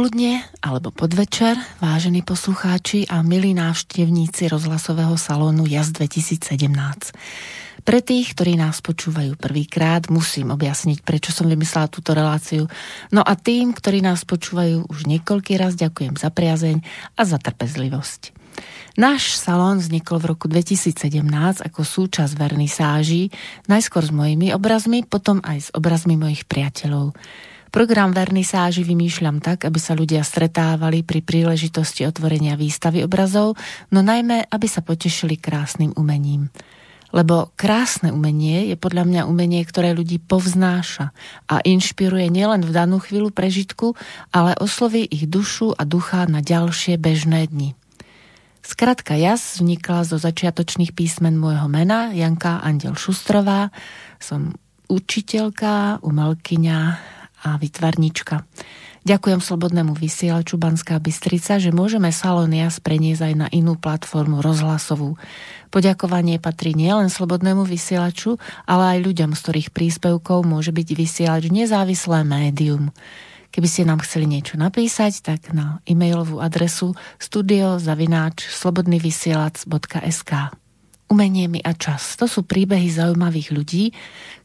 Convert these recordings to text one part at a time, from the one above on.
Popoludne alebo podvečer, vážení poslucháči a milí návštevníci rozhlasového salónu JAS 2017. Pre tých, ktorí nás počúvajú prvýkrát, musím objasniť, prečo som vymyslela túto reláciu. No a tým, ktorí nás počúvajú už niekoľký raz, ďakujem za priazeň a za trpezlivosť. Náš salón vznikol v roku 2017 ako súčasť vernisáží, najskôr s mojimi obrazmi, potom aj s obrazmi mojich priateľov. Program vernisáži vymýšľam tak, aby sa ľudia stretávali pri príležitosti otvorenia výstavy obrazov, no najmä, aby sa potešili krásnym umením. Lebo krásne umenie je podľa mňa umenie, ktoré ľudí povznáša a inšpiruje nielen v danú chvíľu prežitku, ale osloví ich dušu a ducha na ďalšie bežné dni. Skratka JAS vznikla zo začiatočných písmen môjho mena, Janka Andel Šustrová. Som učiteľka, umelkyňa a vytvarnička. Ďakujem Slobodnému vysielaču Banská Bystrica, že môžeme Salonias preniesť aj na inú platformu rozhlasovú. Poďakovanie patrí nielen Slobodnému vysielaču, ale aj ľuďom, z ktorých príspevkov môže byť vysielač nezávislé médium. Keby ste nám chceli niečo napísať, tak na e-mailovú adresu studiozavináč slobodnyvysielac.sk Umenie mi a čas. To sú príbehy zaujímavých ľudí,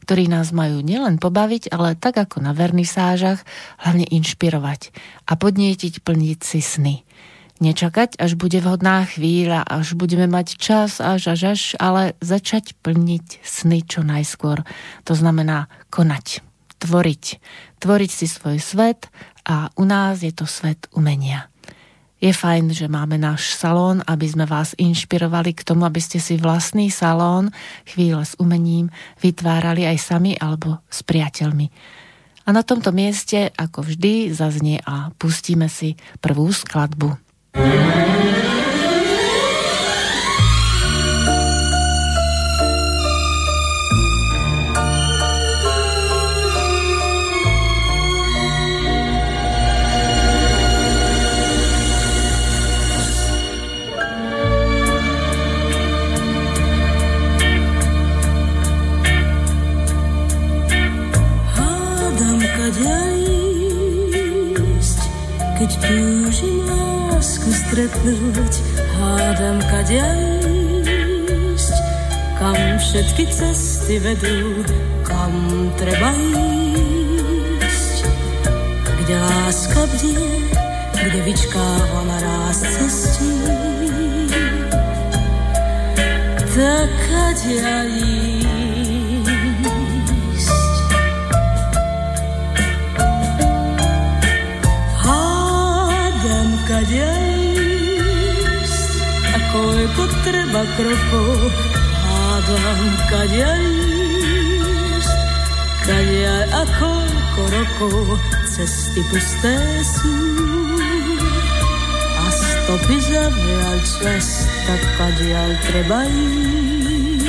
ktorí nás majú nielen pobaviť, ale tak ako na vernisážach, hlavne inšpirovať a podnietiť plniť si sny. Nečakať, až bude vhodná chvíľa, až budeme mať čas, až, až, až, ale začať plniť sny čo najskôr. To znamená konať, tvoriť. Tvoriť si svoj svet a u nás je to svet umenia. Je fajn, že máme náš salón, aby sme vás inšpirovali k tomu, aby ste si vlastný salón chvíle s umením vytvárali aj sami alebo s priateľmi. A na tomto mieste, ako vždy, zaznie a pustíme si prvú skladbu. keď túžim lásku stretnúť, hádam kadia ísť, kam všetky cesty vedú, kam treba ísť. Kde láska bdie, kde vyčkáva na ráz cestí, tak kadia ísť. koľko treba krokov, hádam, ísť, kadia a koľko rokov, cesty pusté sú. A stopy zavial čas, tak kadiaľ treba ísť.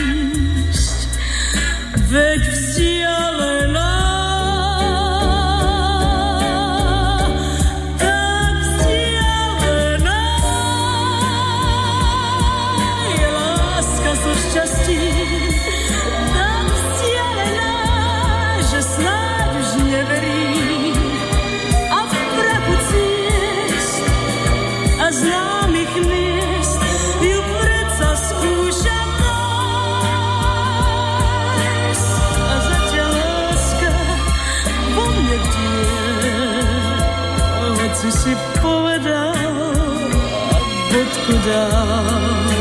Dál,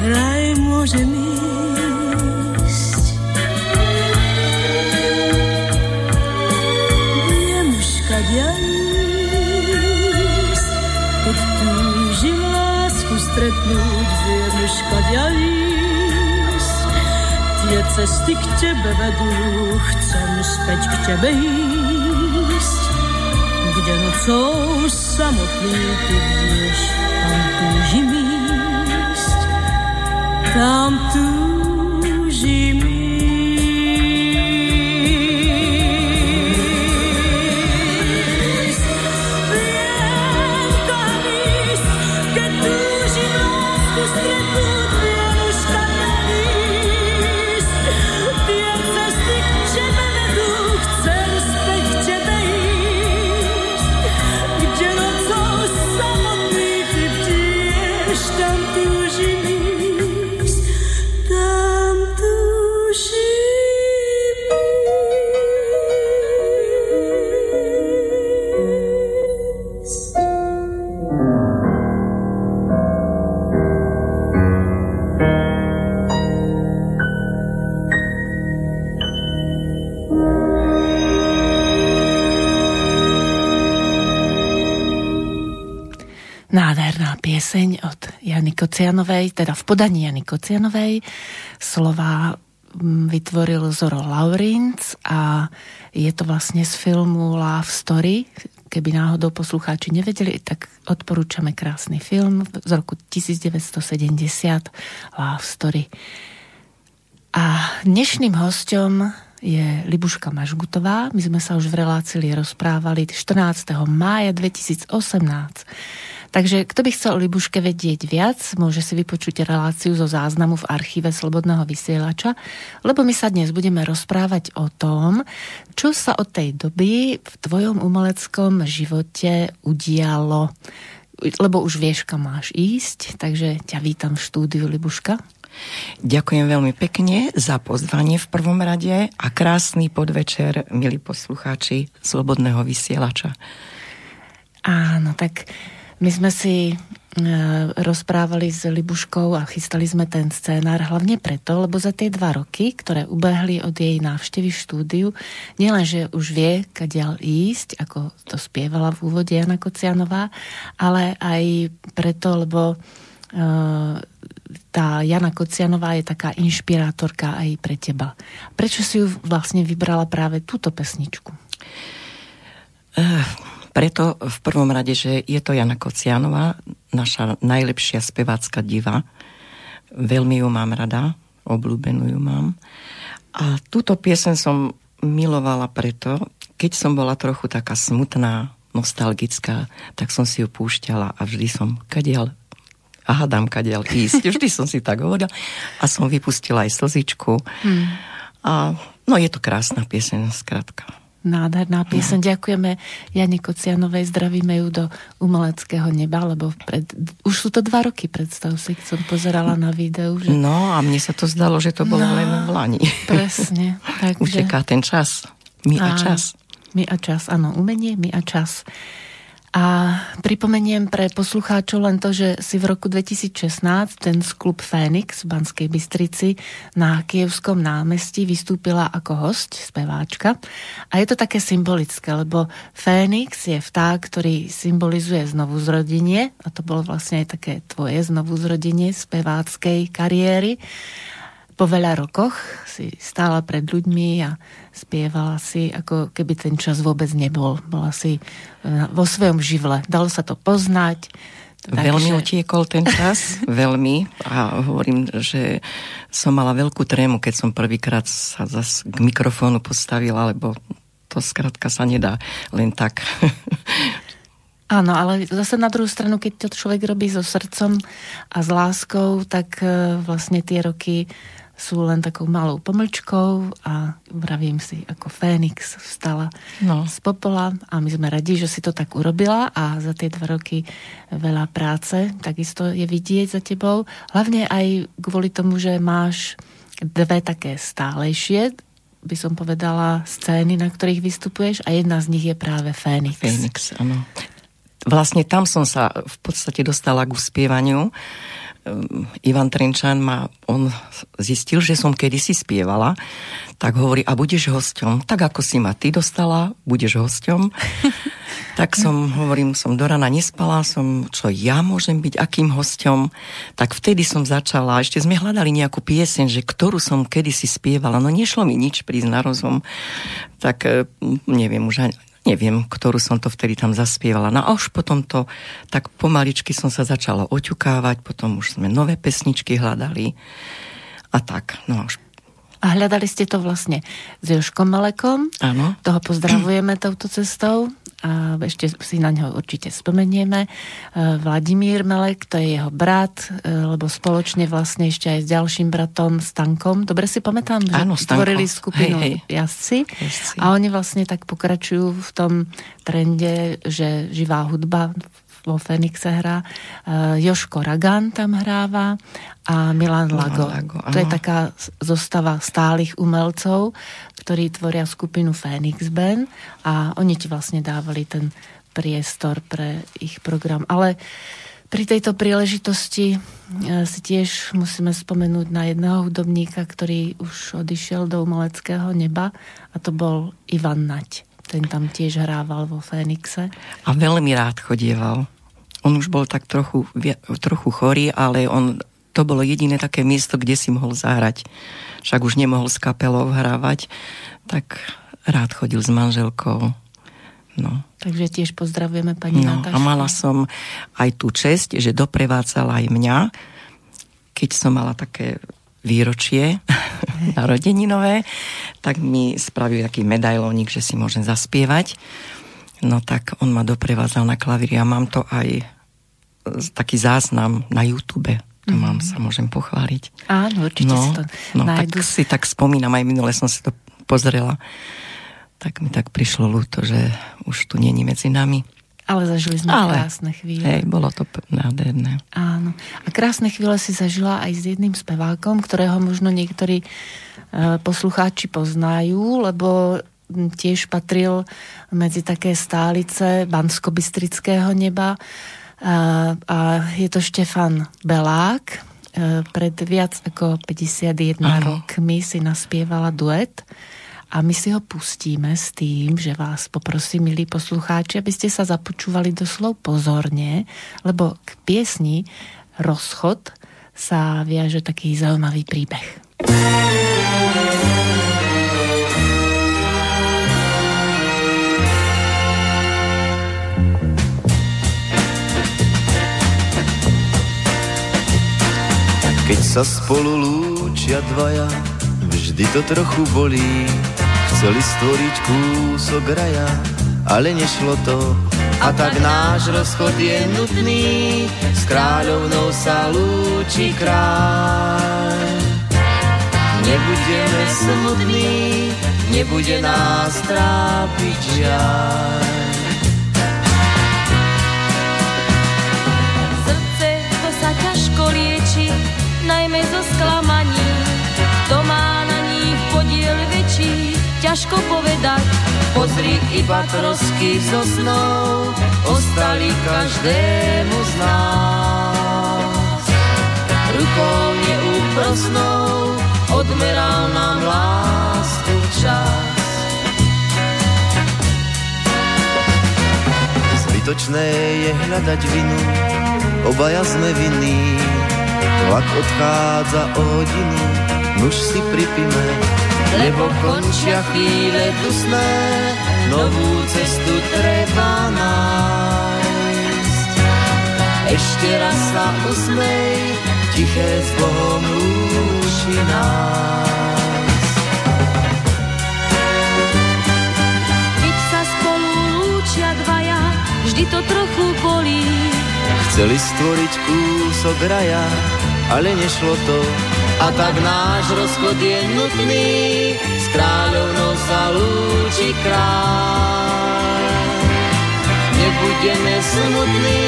vraj môžem ísť. Viem už, kadia ísť, keď kadia ísť. Cesty k tebe vedú, chcem späť k tebe ísť, kde nocou samotný ty vieš tam túžim ísť, tam túžim Kocianovej, teda v podaní Jany Kocianovej. Slova mm, vytvoril Zoro Laurinc a je to vlastne z filmu Love Story. Keby náhodou poslucháči nevedeli, tak odporúčame krásny film z roku 1970 Love Story. A dnešným hostom je Libuška Mažgutová. My sme sa už v relácii rozprávali 14. mája 2018. Takže kto by chcel o Libuške vedieť viac, môže si vypočuť reláciu zo záznamu v archíve Slobodného vysielača, lebo my sa dnes budeme rozprávať o tom, čo sa od tej doby v tvojom umeleckom živote udialo. Lebo už vieš, kam máš ísť, takže ťa vítam v štúdiu Libuška. Ďakujem veľmi pekne za pozvanie v prvom rade a krásny podvečer, milí poslucháči Slobodného vysielača. Áno, tak my sme si e, rozprávali s Libuškou a chystali sme ten scénár hlavne preto, lebo za tie dva roky, ktoré ubehli od jej návštevy v štúdiu, nielenže už vie, kadiaľ ísť, ako to spievala v úvode Jana Kocianová, ale aj preto, lebo uh, tá Jana Kocianová je taká inšpirátorka aj pre teba. Prečo si ju vlastne vybrala práve túto pesničku? Uh, preto v prvom rade, že je to Jana Kocianová, naša najlepšia spevácka diva. Veľmi ju mám rada, obľúbenú ju mám. A túto piesen som milovala preto, keď som bola trochu taká smutná, nostalgická, tak som si ju púšťala a vždy som kadiaľ a hádam kadiaľ ísť. Vždy som si tak hovorila a som vypustila aj slzičku. Hmm. A no je to krásna pieseň, skrátka. Nádherná pieseň. Ďakujeme Jani Kocianovej, zdravíme ju do umeleckého neba, lebo pred, už sú to dva roky, predstav si, keď som pozerala na videu. Že... No a mne sa to zdalo, že to bolo no, len v Lani. Presne. Takže... Uteká ten čas. My a, a čas. My a čas, áno. Umenie, my a čas. A pripomeniem pre poslucháčov len to, že si v roku 2016 ten klub Fénix v Banskej Bystrici na Kievskom námestí vystúpila ako host, speváčka. A je to také symbolické, lebo Fénix je vták, ktorý symbolizuje znovu zrodenie a to bolo vlastne aj také tvoje znovu zrodenie speváckej kariéry po veľa rokoch si stála pred ľuďmi a spievala si, ako keby ten čas vôbec nebol. Bola si e, vo svojom živle. Dalo sa to poznať. Takže... Veľmi utiekol ten čas, veľmi. A hovorím, že som mala veľkú trému, keď som prvýkrát sa zas k mikrofónu postavila, lebo to skrátka sa nedá len tak. Áno, ale zase na druhú stranu, keď to človek robí so srdcom a s láskou, tak e, vlastne tie roky sú len takou malou pomlčkou a vravím si, ako Fénix vstala no. z popola a my sme radi, že si to tak urobila a za tie dva roky veľa práce takisto je vidieť za tebou. Hlavne aj kvôli tomu, že máš dve také stálejšie by som povedala, scény, na ktorých vystupuješ a jedna z nich je práve Fénix. Fénix, áno. Vlastne tam som sa v podstate dostala k uspievaniu Ivan Trenčan ma, on zistil, že som kedysi spievala, tak hovorí, a budeš hosťom. Tak ako si ma ty dostala, budeš hosťom. tak som, hovorím, som do rana nespala, som, čo ja môžem byť, akým hosťom. Tak vtedy som začala, ešte sme hľadali nejakú pieseň, že ktorú som kedysi spievala, no nešlo mi nič prísť na rozum. Tak e, neviem už neviem, ktorú som to vtedy tam zaspievala. No a už potom to, tak pomaličky som sa začala oťukávať, potom už sme nové pesničky hľadali a tak. No a už a hľadali ste to vlastne s Joškom Malekom. Áno. Toho pozdravujeme touto cestou ešte si na neho určite spomenieme. E, Vladimír Melek, to je jeho brat, e, lebo spoločne vlastne ešte aj s ďalším bratom Stankom. Dobre si pamätám, že Áno, tvorili skupinu hej, hej. jazdci, jazdci a oni vlastne tak pokračujú v tom trende, že živá hudba vo Fenixe hrá. Uh, Joško Ragan tam hráva a Milan Lago. Lago to je taká zostava stálych umelcov, ktorí tvoria skupinu Phoenix Band a oni ti vlastne dávali ten priestor pre ich program. Ale pri tejto príležitosti uh, si tiež musíme spomenúť na jedného hudobníka, ktorý už odišiel do umeleckého neba a to bol Ivan Nať ten tam tiež hrával vo Fénixe. A veľmi rád chodieval. on už bol tak trochu, trochu chorý, ale on, to bolo jediné také miesto, kde si mohol zahrať. Však už nemohol s kapelou hrávať, tak rád chodil s manželkou. No. Takže tiež pozdravujeme pani no, Natášku. A mala som aj tú čest, že doprevádzala aj mňa, keď som mala také výročie narodeninové, tak mi spravil taký medailónik, že si môžem zaspievať. No tak on ma doprevádzal na klavíri a mám to aj taký záznam na YouTube. To mm. mám, sa môžem pochváliť. Áno, určite no, si to no, nájdu. tak si tak spomínam, aj minule som si to pozrela tak mi tak prišlo ľúto, že už tu není medzi nami. Ale zažili sme Ale, krásne chvíle. Hej, bolo to nádherné. Áno. A krásne chvíle si zažila aj s jedným spevákom, ktorého možno niektorí e, poslucháči poznajú, lebo tiež patril medzi také stálice bansko-bystrického neba. A, a je to Štefan Belák. E, pred viac ako 51 Aha. rokmi si naspievala duet a my si ho pustíme s tým, že vás poprosím, milí poslucháči, aby ste sa započúvali doslov pozorne, lebo k piesni Rozchod sa viaže taký zaujímavý príbeh. Keď sa spolu lúčia dvaja, vždy to trochu bolí Chceli stvoriť kúsok raja, ale nešlo to. A tak náš rozchod je nutný, s kráľovnou sa lúči kráľ. Nebudeme smutní, nebude nás trápiť žiaľ. Najmä zo sklamaní. To ťažko povedať. Pozri, iba trosky zo snou ostali každému z nás. Rukou neúprosnou odmeral nám lásku čas. Zbytočné je hľadať vinu, obaja sme vinní. Vlak odchádza o hodinu, nuž si pripime lebo končia chvíle dusné, novú cestu treba nájsť. Ešte raz sa usmej, tiché s Bohom lúči nás. Keď sa spolu lúčia dvaja, vždy to trochu bolí. Chceli stvoriť kúsok raja, ale nešlo to, a tak náš rozchod je nutný, s kráľovnou sa lúči kráľ. Nebudeme smutní,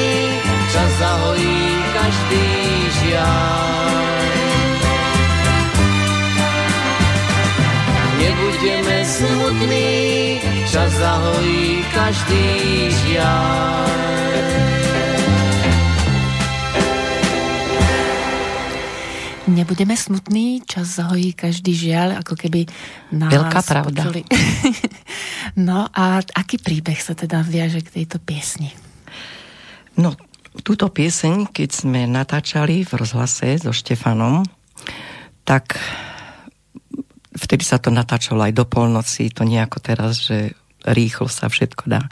čas zahojí každý žiaľ. Nebudeme smutní, čas zahojí každý žiaľ. Nebudeme smutní, čas zahojí každý žiaľ, ako keby nás Veľká pravda. no a aký príbeh sa teda viaže k tejto piesni? No, túto pieseň, keď sme natáčali v rozhlase so Štefanom, tak vtedy sa to natáčalo aj do polnoci, to nie ako teraz, že rýchlo sa všetko dá.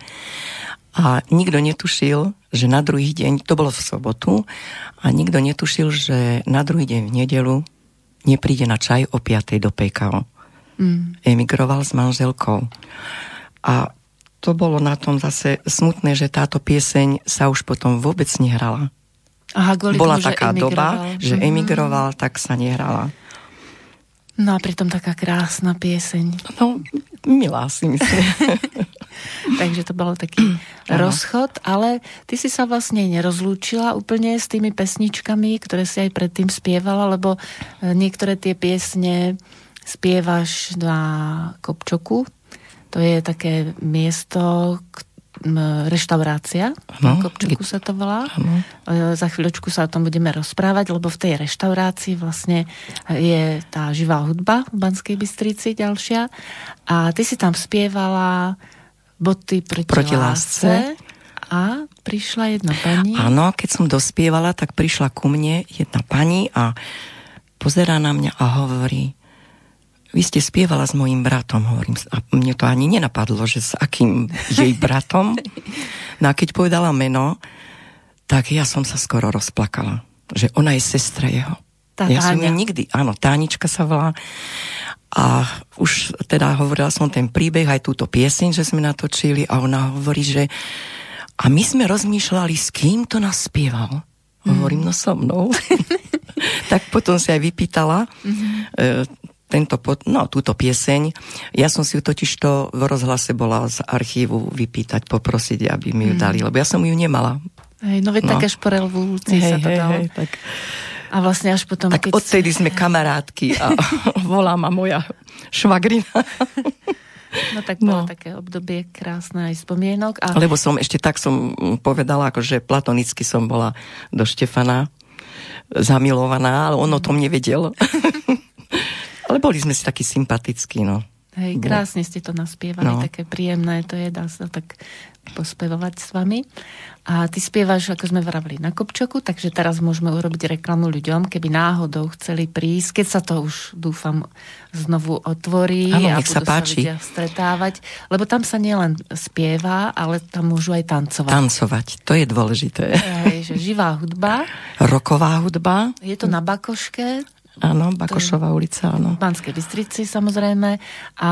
A nikto netušil, že na druhý deň, to bolo v sobotu, a nikto netušil, že na druhý deň v nedelu nepríde na čaj o 5. do PKO. Mm. Emigroval s manželkou. A to bolo na tom zase smutné, že táto pieseň sa už potom vôbec nehrala. Aha, kvôli Bola tomu, taká že doba, že mm-hmm. emigroval, tak sa nehrala. No a pritom taká krásna pieseň. No, milá si myslím. Takže to bol taký rozchod, ale ty si sa vlastne nerozlúčila úplne s tými pesničkami, ktoré si aj predtým spievala, lebo e, niektoré tie piesne spievaš na Kopčoku. To je také miesto, reštaurácia. Ano, Kopčoku sa to volá. Ano. E, za chvíľočku sa o tom budeme rozprávať, lebo v tej reštaurácii vlastne je tá živá hudba v Banskej Bystrici ďalšia. A ty si tam spievala boty proti, proti lásce. lásce. A prišla jedna pani. Áno, keď som dospievala, tak prišla ku mne jedna pani a pozerá na mňa a hovorí, vy ste spievala s mojim bratom, hovorím. A mne to ani nenapadlo, že s akým jej bratom. No a keď povedala meno, tak ja som sa skoro rozplakala. Že ona je sestra jeho. Tá ja som Táňa. ju nikdy, áno, Tánička sa volá. A už teda hovorila som ten príbeh, aj túto pieseň, že sme natočili a ona hovorí, že a my sme rozmýšľali, s kým to naspieval. Hovorím, no so mnou. tak potom si aj vypýtala e, tento, no, túto pieseň. Ja som si ju totiž to v rozhlase bola z archívu vypýtať, poprosiť, aby mi ju dali, lebo ja som ju nemala. Hej, no veď No. také šporelvúci sa to dalo. tak, A vlastne až potom, tak keď... odtedy sme kamarátky a volá ma moja švagrina. No tak bolo No. také obdobie krásne aj spomienok. A Lebo som ešte tak som povedala, akože platonicky som bola do Štefana zamilovaná, ale on o tom nevedel. ale boli sme si takí sympatickí, no. Hej, krásne ste to naspievali, No. také príjemné, to je, dá sa tak pospevovať s vami. A ty spievaš, ako sme vravili, na Kopčoku, takže teraz môžeme urobiť reklamu ľuďom, keby náhodou chceli prísť, keď sa to už, dúfam, znovu otvorí Áno, a nech sa budú páči. ľudia stretávať, lebo tam sa nielen spieva, ale tam môžu aj tancovať. Tancovať, to je dôležité. Hej, že živá hudba, Roková hudba, je to na Bakoške, áno, Bakošová ulica, áno. v Banskej Bystrici samozrejme a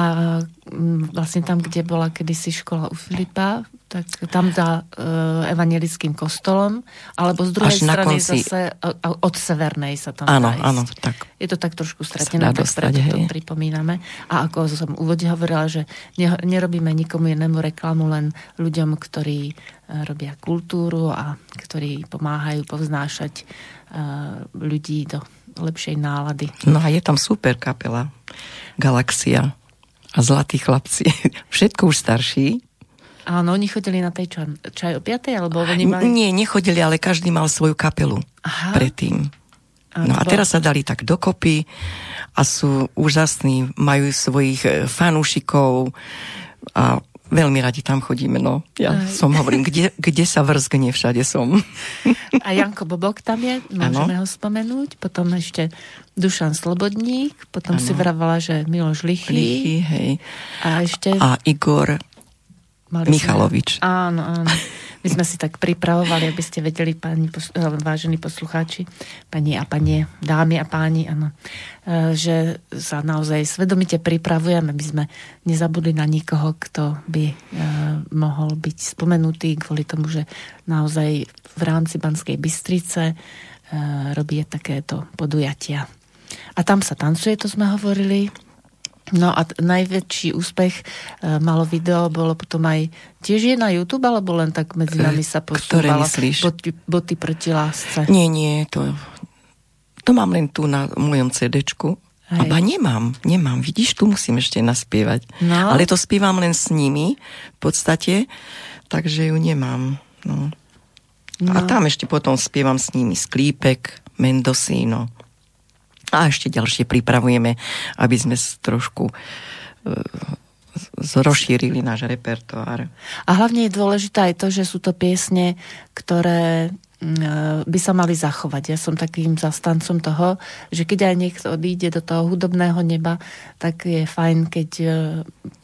mm, vlastne tam, kde bola kedysi škola u Filipa, tak tam za uh, evangelickým kostolom, alebo z druhej Až strany konci- zase od severnej sa tam Áno, dá ísť. áno, tak. Je to tak trošku stratené, tak dostať, preto to pripomíname. A ako som v úvode hovorila, že ne, nerobíme nikomu jednému reklamu, len ľuďom, ktorí uh, robia kultúru a ktorí pomáhajú povznášať uh, ľudí do lepšej nálady. No a je tam super kapela, Galaxia a Zlatí chlapci. Všetko už starší. Áno, oni chodili na tej čaj, čaj o 5, alebo oni mali... Nie, nechodili, ale každý mal svoju kapelu Aha. predtým. No a teraz sa dali tak dokopy a sú úžasní, majú svojich e, fanúšikov a veľmi radi tam chodíme. No. Ja Aj. som hovorím, kde, kde sa vrzgne, všade som. A Janko Bobok tam je, môžeme ho spomenúť. Potom ešte Dušan Slobodník, potom Áno. si vravala, že Miloš Lichy. Lichy, hej. A ešte... A Igor mali Michalovič. Áno, áno. My sme si tak pripravovali, aby ste vedeli, pos- eh, vážení poslucháči, pani a panie, dámy a páni, áno, eh, že sa naozaj svedomite pripravujeme, aby sme nezabudli na nikoho, kto by eh, mohol byť spomenutý kvôli tomu, že naozaj v rámci Banskej Bystrice robí takéto podujatia. A tam sa tancuje, to sme hovorili. No a t- najväčší úspech e, malo video, bolo potom aj tiež je na YouTube, alebo len tak medzi E, nami sa ktoré posúvala myslíš? boty, boty proti lásce. Nie, nie, to, to mám len tu na mojom CD-čku. Hej. Aba nemám, nemám. Vidíš, tu musím ešte naspievať. No. Ale to spievam len s nimi, v podstate, takže ju nemám. No. No. A tam ešte potom spievam s nimi Sklípek, Mendocino. A ešte ďalšie pripravujeme, aby sme trošku e, rozšírili náš repertoár. A hlavne je dôležité aj to, že sú to piesne, ktoré mm, by sa mali zachovať. Ja som takým zastancom toho, že keď aj niekto odíde do toho hudobného neba, tak je fajn, keď e,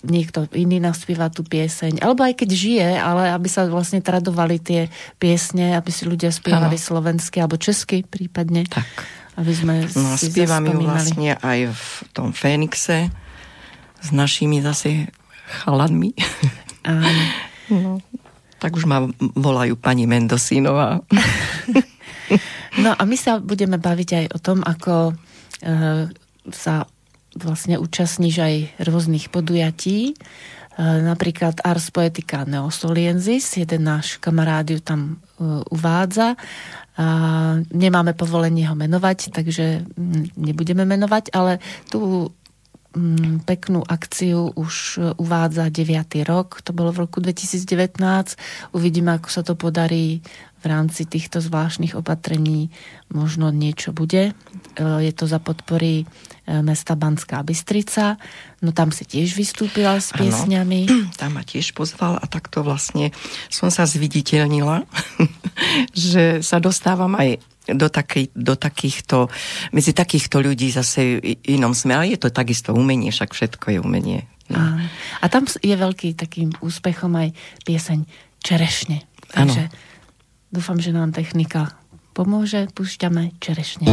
niekto iný naspieva tú pieseň. Alebo aj keď žije, ale aby sa vlastne tradovali tie piesne, aby si ľudia spievali Áno. slovensky alebo česky prípadne. Tak. Aby sme No, si spievam ju vlastne aj v tom Fénixe s našimi zase chalanmi. Áno. No, tak už ma volajú pani Mendosinová. No a my sa budeme baviť aj o tom, ako e, sa vlastne účastníš aj rôznych podujatí. E, napríklad Ars Poetica Neosoliensis, jeden náš kamarát ju tam e, uvádza. Nemáme povolenie ho menovať, takže mm, nebudeme menovať, ale tú mm, peknú akciu už e, uvádza 9. rok, to bolo v roku 2019. Uvidíme, ako sa to podarí rámci týchto zvláštnych opatrení možno niečo bude. E, je to za podpory e, mesta Banská Bystrica. No tam si tiež vystúpila s piesňami. Ano, tam ma tiež pozval a takto vlastne som sa zviditeľnila, že sa dostávam aj do, takej, do takýchto, medzi takýchto ľudí zase inom sme. Ale je to takisto umenie, však všetko je umenie. No. A, a tam je veľký takým úspechom aj pieseň Čerešne. Takže ano. Dúfam, že nám technika pomôže. Púšťame Čerešne.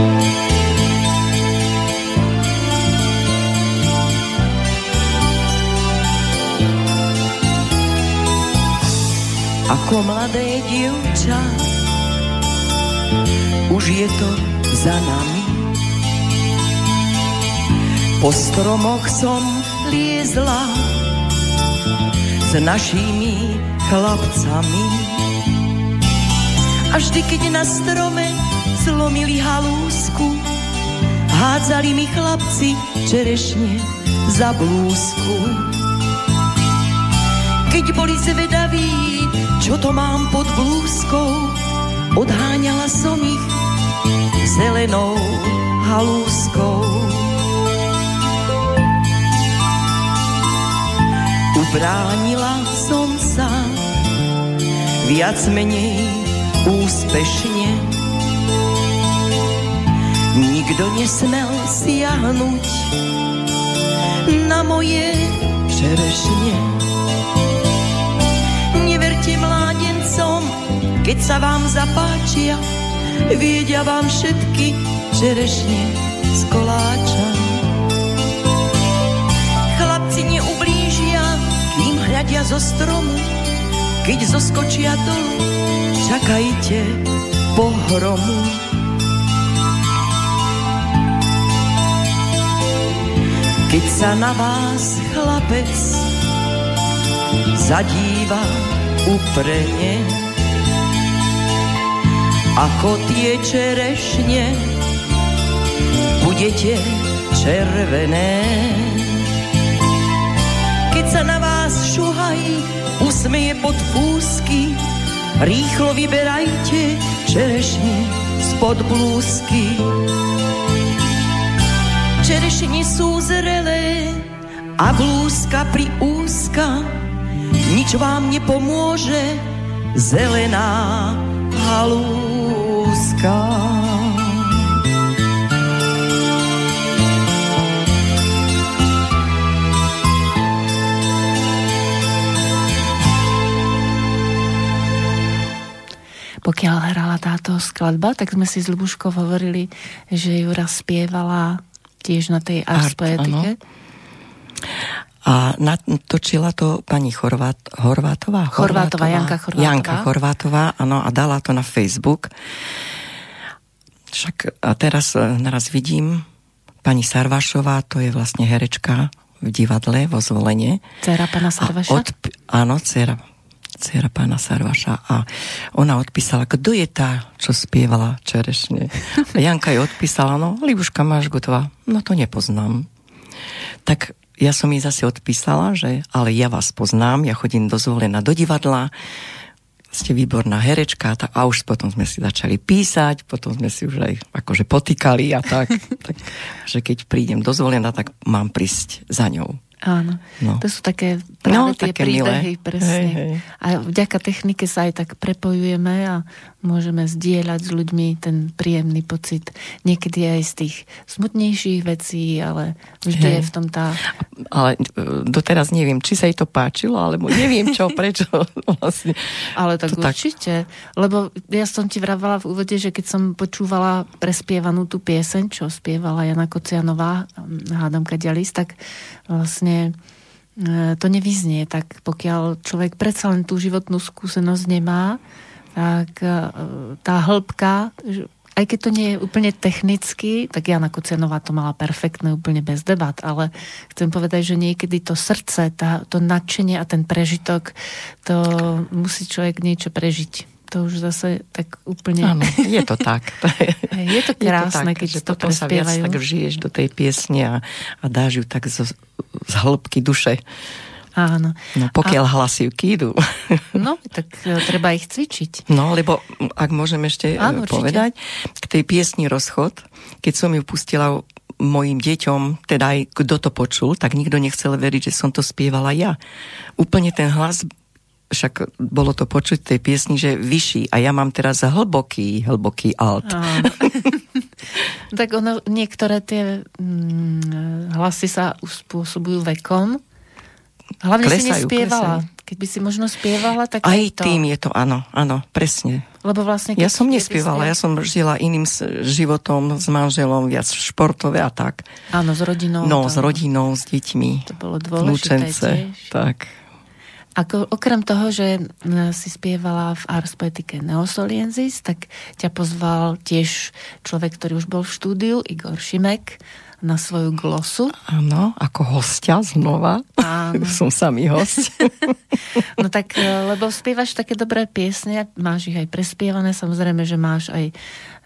Ako mladé dievča už je to za nami. Po stromoch som liezla s našimi chlapcami. A vždy, keď na strome zlomili halúsku, hádzali mi chlapci čerešne za blúzku. Keď boli zvedaví, čo to mám pod blúzkou, odháňala som ich zelenou halúskou. Ubránila som sa viac menej úspešne. Nikto nesmel siahnuť na moje čerešne. Neverte mládencom, keď sa vám zapáčia, Viedia vám všetky čerešne z koláča. Chlapci neublížia, kým hľadia zo stromu, keď zoskočia dolu, čakajte pohromu. Keď sa na vás chlapec zadíva uprene, ako tie čerešne budete červené. Usmeje pod fúsky, rýchlo vyberajte čerešne spod blúzky. Čerešne sú zrelé a blúzka pri úzka, nič vám nepomôže, zelená halúska Pokiaľ hrala táto skladba, tak sme si s Lubuškou hovorili, že Jura spievala tiež na tej ars poetike. A natočila to pani Chorvát, Horvátová? Horvátová, Janka Horvátová. Janka Horvátová, áno, a dala to na Facebook. Však a teraz e, naraz vidím pani Sarvašová, to je vlastne herečka v divadle vo zvolenie. Cera pána Sarvaša? Odp- áno, dcera, dcera pána Sarvaša. A ona odpísala, kto je tá, čo spievala čerešne? A Janka jej odpísala, no, Libuška Mažgutová, no to nepoznám. Tak ja som jej zase odpísala, že ale ja vás poznám, ja chodím do zvolená do divadla, ste výborná herečka a už potom sme si začali písať, potom sme si už aj akože potýkali a tak, tak že keď prídem do zvolená, tak mám prísť za ňou. Áno, no. to sú také práve no, tie také príbehy, milé. presne. Hej, hej. A vďaka technike sa aj tak prepojujeme a môžeme zdieľať s ľuďmi ten príjemný pocit. Niekedy aj z tých smutnejších vecí, ale vždy hej. je v tom tá... Ale e, doteraz neviem, či sa jej to páčilo, alebo neviem čo, prečo vlastne. Ale tak to určite, tak... lebo ja som ti vravala v úvode, že keď som počúvala prespievanú tú pieseň, čo spievala Jana Kocianová, hádam Kadialis, tak vlastne e, to nevyznie, tak pokiaľ človek predsa len tú životnú skúsenosť nemá, tak e, tá hĺbka, aj keď to nie je úplne technicky, tak Jana Kucenová to mala perfektné, úplne bez debat, ale chcem povedať, že niekedy to srdce, tá, to nadšenie a ten prežitok, to musí človek niečo prežiť to už zase tak úplne... Áno, je to tak. je to krásne, je to tak, keď to sa viac tak vžiješ do tej piesne a, a dáš ju tak z, z hĺbky duše Áno. No pokiaľ a... hlasivky idú. No, tak e, treba ich cvičiť. No, lebo ak môžem ešte e, Áno, povedať, k tej piesni Rozchod, keď som ju pustila mojim deťom, teda aj kto to počul, tak nikto nechcel veriť, že som to spievala ja. Úplne ten hlas však bolo to počuť tej piesni, že vyšší a ja mám teraz hlboký, hlboký alt. tak ono, niektoré tie mm, hlasy sa uspôsobujú vekom. Hlavne klesajú, si nespievala. Klesajú. Keď by si možno spievala, tak aj to. tým je to, áno, áno, presne. Lebo vlastne... Ja som nespievala, ja som žila iným životom, s manželom, viac športové a tak. Áno, s rodinou. No, to... s rodinou, s deťmi. To bolo dôležité tiež. Tak. Ako, okrem toho, že si spievala v Ars Poetike Neosolienzis, tak ťa pozval tiež človek, ktorý už bol v štúdiu, Igor Šimek, na svoju glosu. Áno, ako hostia znova. Áno. Som samý host. no tak, e, lebo spievaš také dobré piesne, máš ich aj prespievané, samozrejme, že máš aj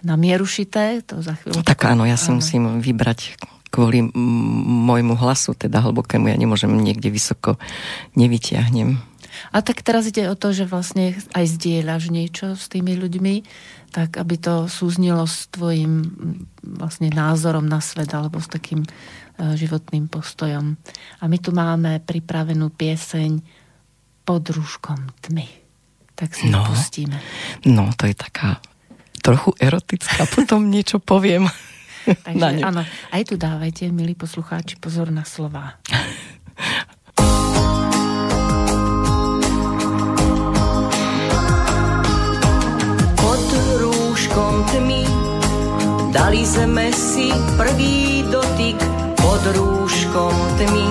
na mieru šité, to za chvíľu. Tak áno, ja si áno. musím vybrať kvôli môjmu hlasu, teda hlbokému, ja nemôžem niekde vysoko, nevyťahnem. A tak teraz ide o to, že vlastne aj zdieľaš niečo s tými ľuďmi, tak aby to súznilo s tvojim vlastne názorom na svet alebo s takým e, životným postojom. A my tu máme pripravenú pieseň pod rúškom tmy. Tak si no, pustíme. No, to je taká trochu erotická, potom niečo poviem. Takže áno, aj tu dávajte, milí poslucháči, pozor na slova. Pod rúškom tmy dali sme si prvý dotyk pod rúškom tmy.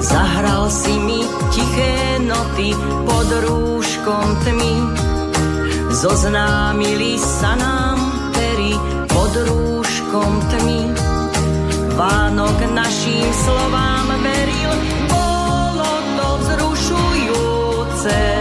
Zahral si mi tiché noty pod rúškom tmy. Zoznámili sa nám rúškom tmy. Vánok našim slovám veril, bolo to vzrušujúce.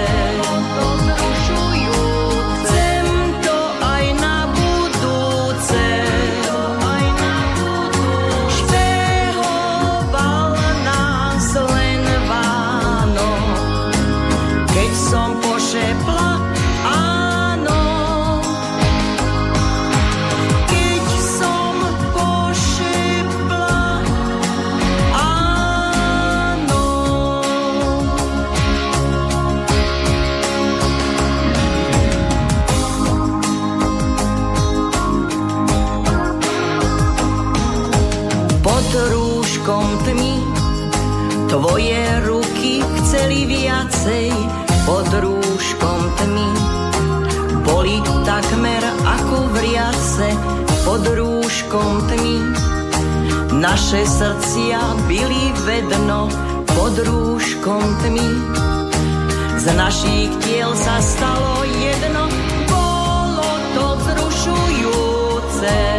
Tvoje ruky chceli viacej pod rúškom tmy. Boli takmer ako vriace pod rúškom tmy. Naše srdcia byli vedno pod rúškom tmy. Z našich tiel sa stalo jedno, bolo to vzrušujúce.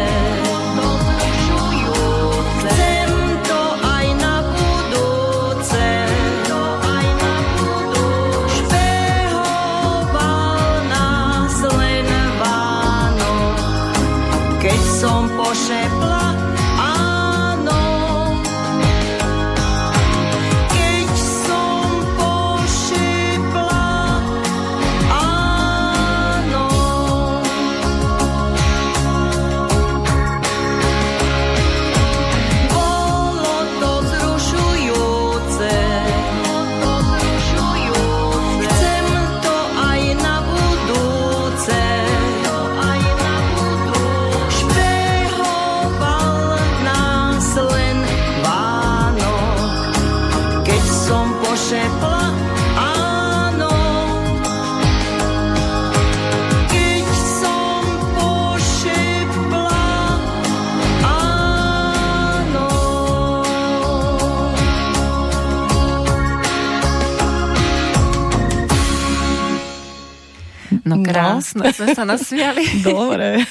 Krásne, sme sa nasmiali. Dobre.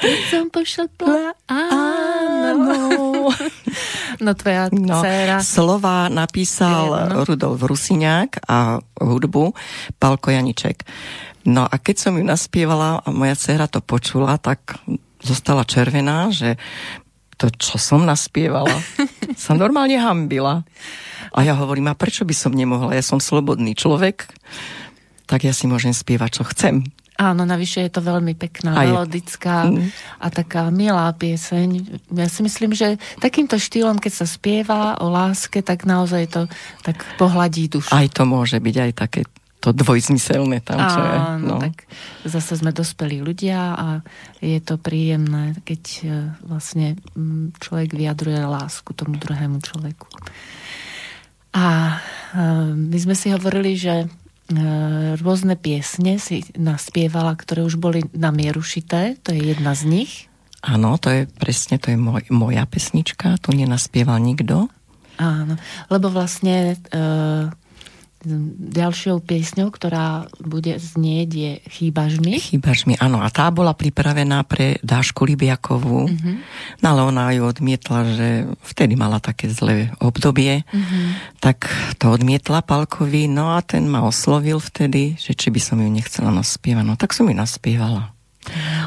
Keď som pošlapla, áno. No tvoja no, dcera. Slova napísal no. Rudolf Rusiňák a hudbu Palko Janiček. No a keď som ju naspievala a moja dcera to počula, tak zostala červená, že to, čo som naspievala. sa normálne hambila. A ja hovorím, a prečo by som nemohla? Ja som slobodný človek, tak ja si môžem spievať, čo chcem. Áno, navyše je to veľmi pekná, Aj. melodická mm. a taká milá pieseň. Ja si myslím, že takýmto štýlom, keď sa spieva o láske, tak naozaj to tak pohľadí dušu. Aj to môže byť aj také to dvojzmyselné tam, čo je. No. tak zase sme dospelí ľudia a je to príjemné, keď e, vlastne človek vyjadruje lásku tomu druhému človeku. A e, my sme si hovorili, že rôzne piesne si naspievala, ktoré už boli na mieru šité. To je jedna z nich. Áno, to je presne, to je moj, moja pesnička, tu nenaspieval nikto. Áno, lebo vlastne e, ďalšou piesňou, ktorá bude znieť je Chýbaš mi. Chýbaš mi, áno. A tá bola pripravená pre Dášku Libiakovú. Uh-huh. No ale ona ju odmietla, že vtedy mala také zlé obdobie. Uh-huh. Tak to odmietla Palkovi, no a ten ma oslovil vtedy, že či by som ju nechcela naspievať. No tak som ju naspievala.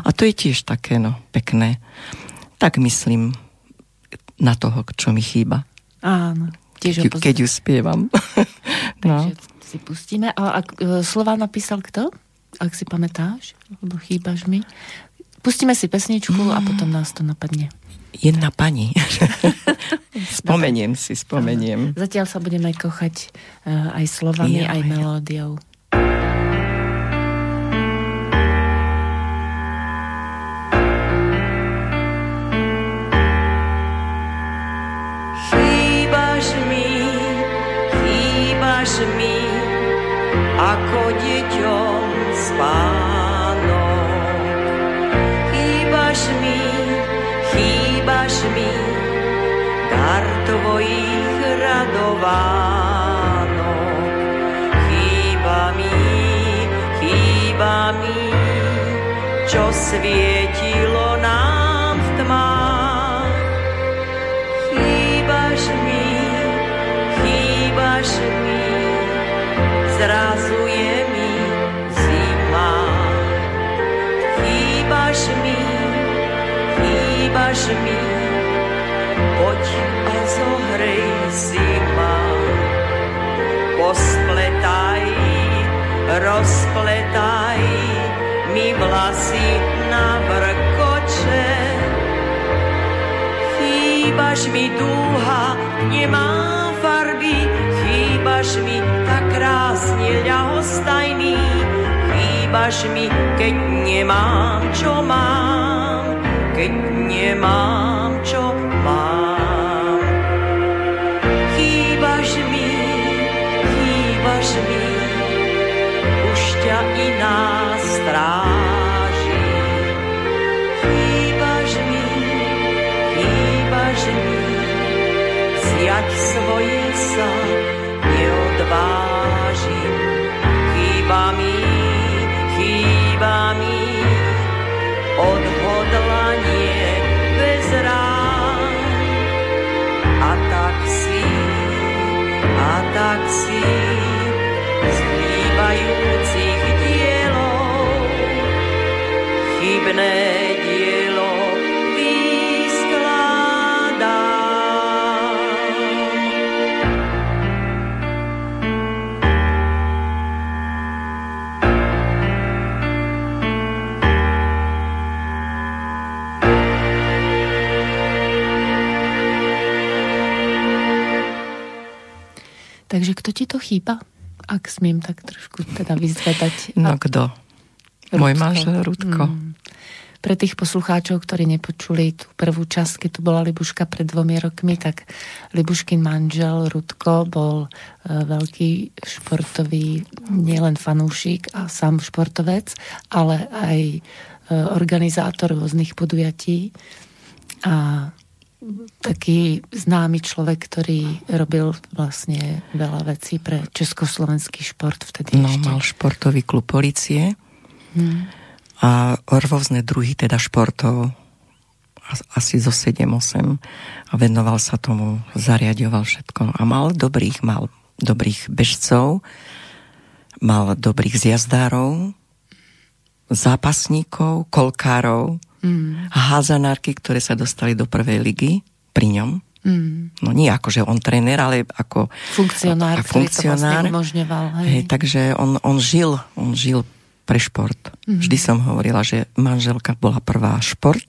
A to je tiež také, no, pekné. Tak myslím na toho, čo mi chýba. Áno. Tiež keď, keď ju spievam. no. si pustíme. A, a e, slova napísal kto? Ak si pamätáš? Lebo chýbaš mi. Pustíme si pesničku mm. a potom nás to napadne. Jedna pani. spomeniem si, spomeniem. Zatiaľ sa budeme kochať uh, aj slovami, aj melódiou. mi ako deťom spánok. Chýbaš mi, chýbaš mi, dar tvojich radovánok. Chýba mi, chýba mi, čo svietilo zohrej si. Pospletaj, rozpletaj mi vlasy na vrkoče. Chýbaš mi dúha, nemá farby, chýbaš mi tak krásne ľahostajný, chýbaš mi, keď nemám, čo mám, keď nemám, čo mám. Ťa iná stráži. Chýbaš mi, chýbaš mi, zjať svoje sa neodvážim. Chýba mi, chýba mi odhodlanie bez rán. A tak si, a tak si chybné Takže kto ti to chýba? Ak smiem tak trošku teda vyzvedať. No kto? Môj manžel Rudko. Mm. Pre tých poslucháčov, ktorí nepočuli tú prvú časť, keď tu bola Libuška pred dvomi rokmi, tak Libuškin manžel Rudko bol e, veľký športový, nielen fanúšik a sám športovec, ale aj e, organizátor rôznych podujatí. A taký známy človek, ktorý robil vlastne veľa vecí pre československý šport vtedy No, ešte. mal športový klub policie hmm. A rôzne druhy teda športov asi zo 7-8 a venoval sa tomu, zariadoval všetko a mal dobrých, mal dobrých bežcov, mal dobrých zjazdárov, zápasníkov, kolkárov, mm. házanárky, ktoré sa dostali do prvej ligy pri ňom. Mm. No nie ako, že on tréner, ale ako funkcionár, a, funkcionár. ktorý to vlastne umožňoval. Hej. Hej, takže on, on žil, on žil pre šport. Mm-hmm. Vždy som hovorila, že manželka bola prvá šport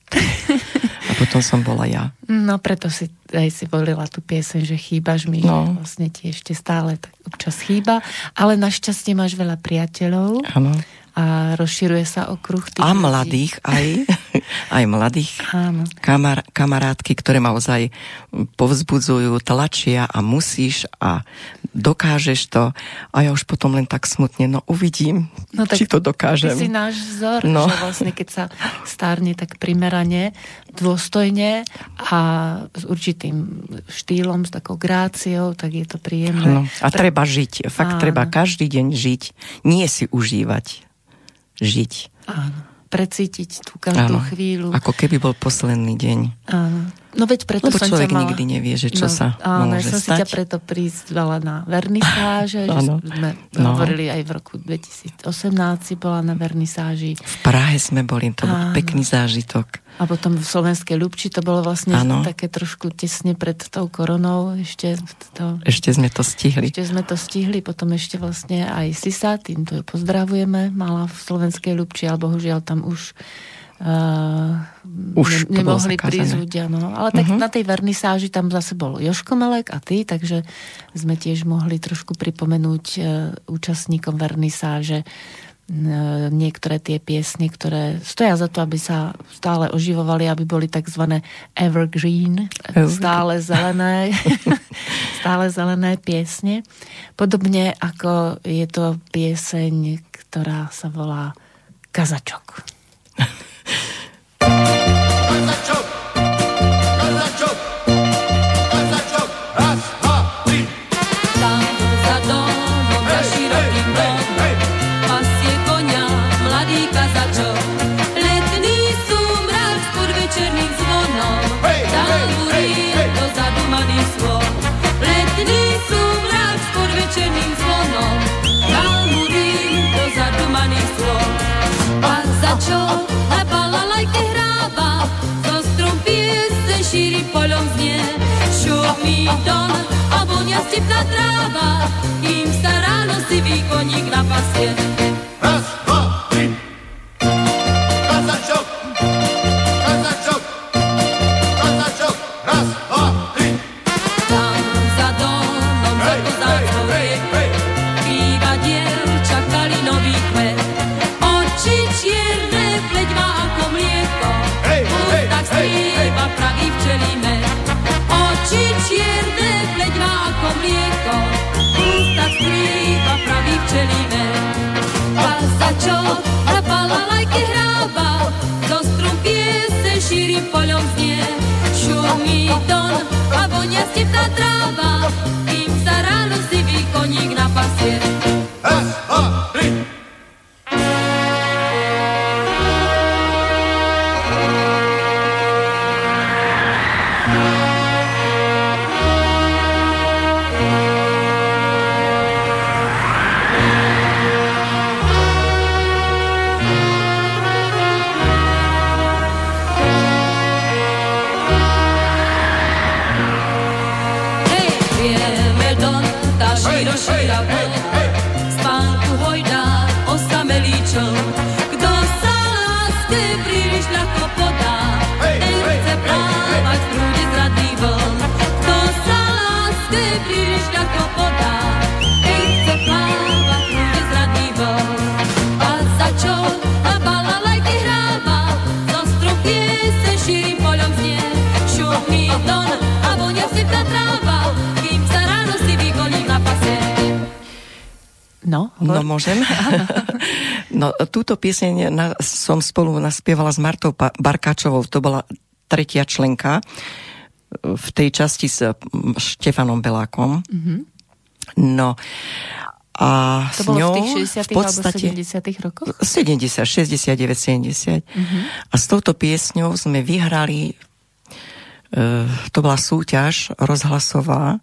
a potom som bola ja. No preto si aj si volila tú pieseň, že chýbaš mi, No. vlastne ti ešte stále tak občas chýba, ale našťastie máš veľa priateľov Áno. A rozširuje sa okruh tých A ľudí. mladých aj, aj mladých Áno. kamar, kamarátky, ktoré ma ozaj povzbudzujú, tlačia a musíš a dokážeš to. A ja už potom len tak smutne, no uvidím, No tak či to Ty dokážem. si náš vzor, No. že vlastne keď sa stárne tak primerane, dôstojne a s určitým štýlom, s takou gráciou, tak je to príjemné. No, a treba žiť, fakt Áno. treba každý deň žiť, nie si užívať, žiť. Áno. Precítiť tú každú Áno. chvíľu. Ako keby bol posledný deň. Áno. No veď preto Lebo som človek mala... nikdy nevie, že čo sa áno, môže ja som si ťa stať. preto prizvala na vernisáže, že sme No. hovorili aj v roku 2018 si bola na vernisáži V Prahe sme boli, to bol pekný zážitok. A potom v Slovenskej Ľubči to bolo vlastne Áno. také trošku tesne pred tou koronou ešte to, Ešte sme to stihli. ešte sme to stihli, potom ešte vlastne aj Sisa, týmto ju pozdravujeme, mala v Slovenskej Ľubči, ale bohužiaľ tam už Uh, Už bolo nemohli prísť ľudia. No. Ale tak Mhm. na tej vernisáži tam zase bol Joško Melek a ty, takže sme tiež mohli trošku pripomenúť uh, účastníkom vernisáže niektoré tie piesne, ktoré stoja za to, aby sa stále oživovali, aby boli tzv. evergreen, Evergreen. stále zelené, stále zelené piesne. Podobne ako je to pieseň, ktorá sa volá Kazačok. Kazačok, kazačok, šíri polom znie. Šumí don a vonia stepná tráva, kým sa ráno si koník na pasie. Raz, túto pieseň na, som spolu naspievala s Martou Barkáčovou, to bola tretia členka v tej časti s Štefanom Belákom. No a to s bolo ňou v tých 60 v podstate... alebo 70 rokoch? 70, 69, 70. A s touto piesňou sme vyhrali, e, to bola súťaž rozhlasová,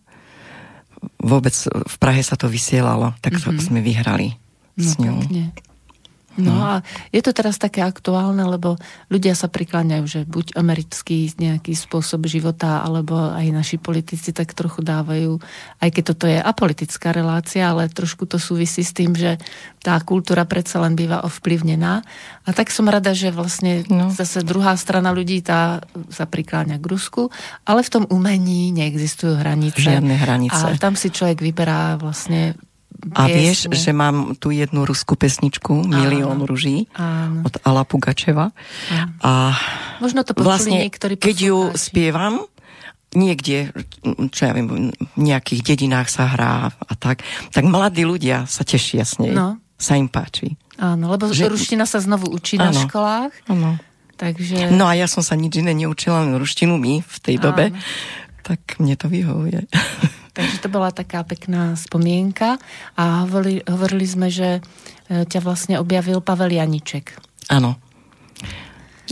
vôbec v Prahe sa to vysielalo, tak to sme vyhrali s No, ňou. pekne. No a je to teraz také aktuálne, lebo ľudia sa prikláňajú, že buď americký nejaký spôsob života, alebo aj naši politici tak trochu dávajú, aj keď toto je apolitická relácia, ale trošku to súvisí s tým, že tá kultúra predsa len býva ovplyvnená. A tak som rada, že vlastne no. zase druhá strana ľudí tá sa prikláňa k Rusku, ale v tom umení neexistujú hranice. Žiadne hranice. A tam si človek vyberá vlastne a vieš, že mám tu jednu ruskú pesničku, Milión ruží, Áno. od Ala Pugačeva. Áno. A Možno to vlastne, niektorí keď ju poslucháči. spievam, niekde, čo ja viem, v nejakých dedinách sa hrá a tak, tak mladí ľudia sa tešia s nej. No. Sa im páči. Áno, lebo že... Ruština sa znovu učí na Áno. školách, Áno. takže... No a ja som sa nič iné neučila, len ruštinu my v tej Áno. dobe. Tak mne to vyhovuje. Takže to bola taká pekná spomienka a hovorili, hovorili sme, že e, ťa vlastne objavil Pavel Janiček. Áno.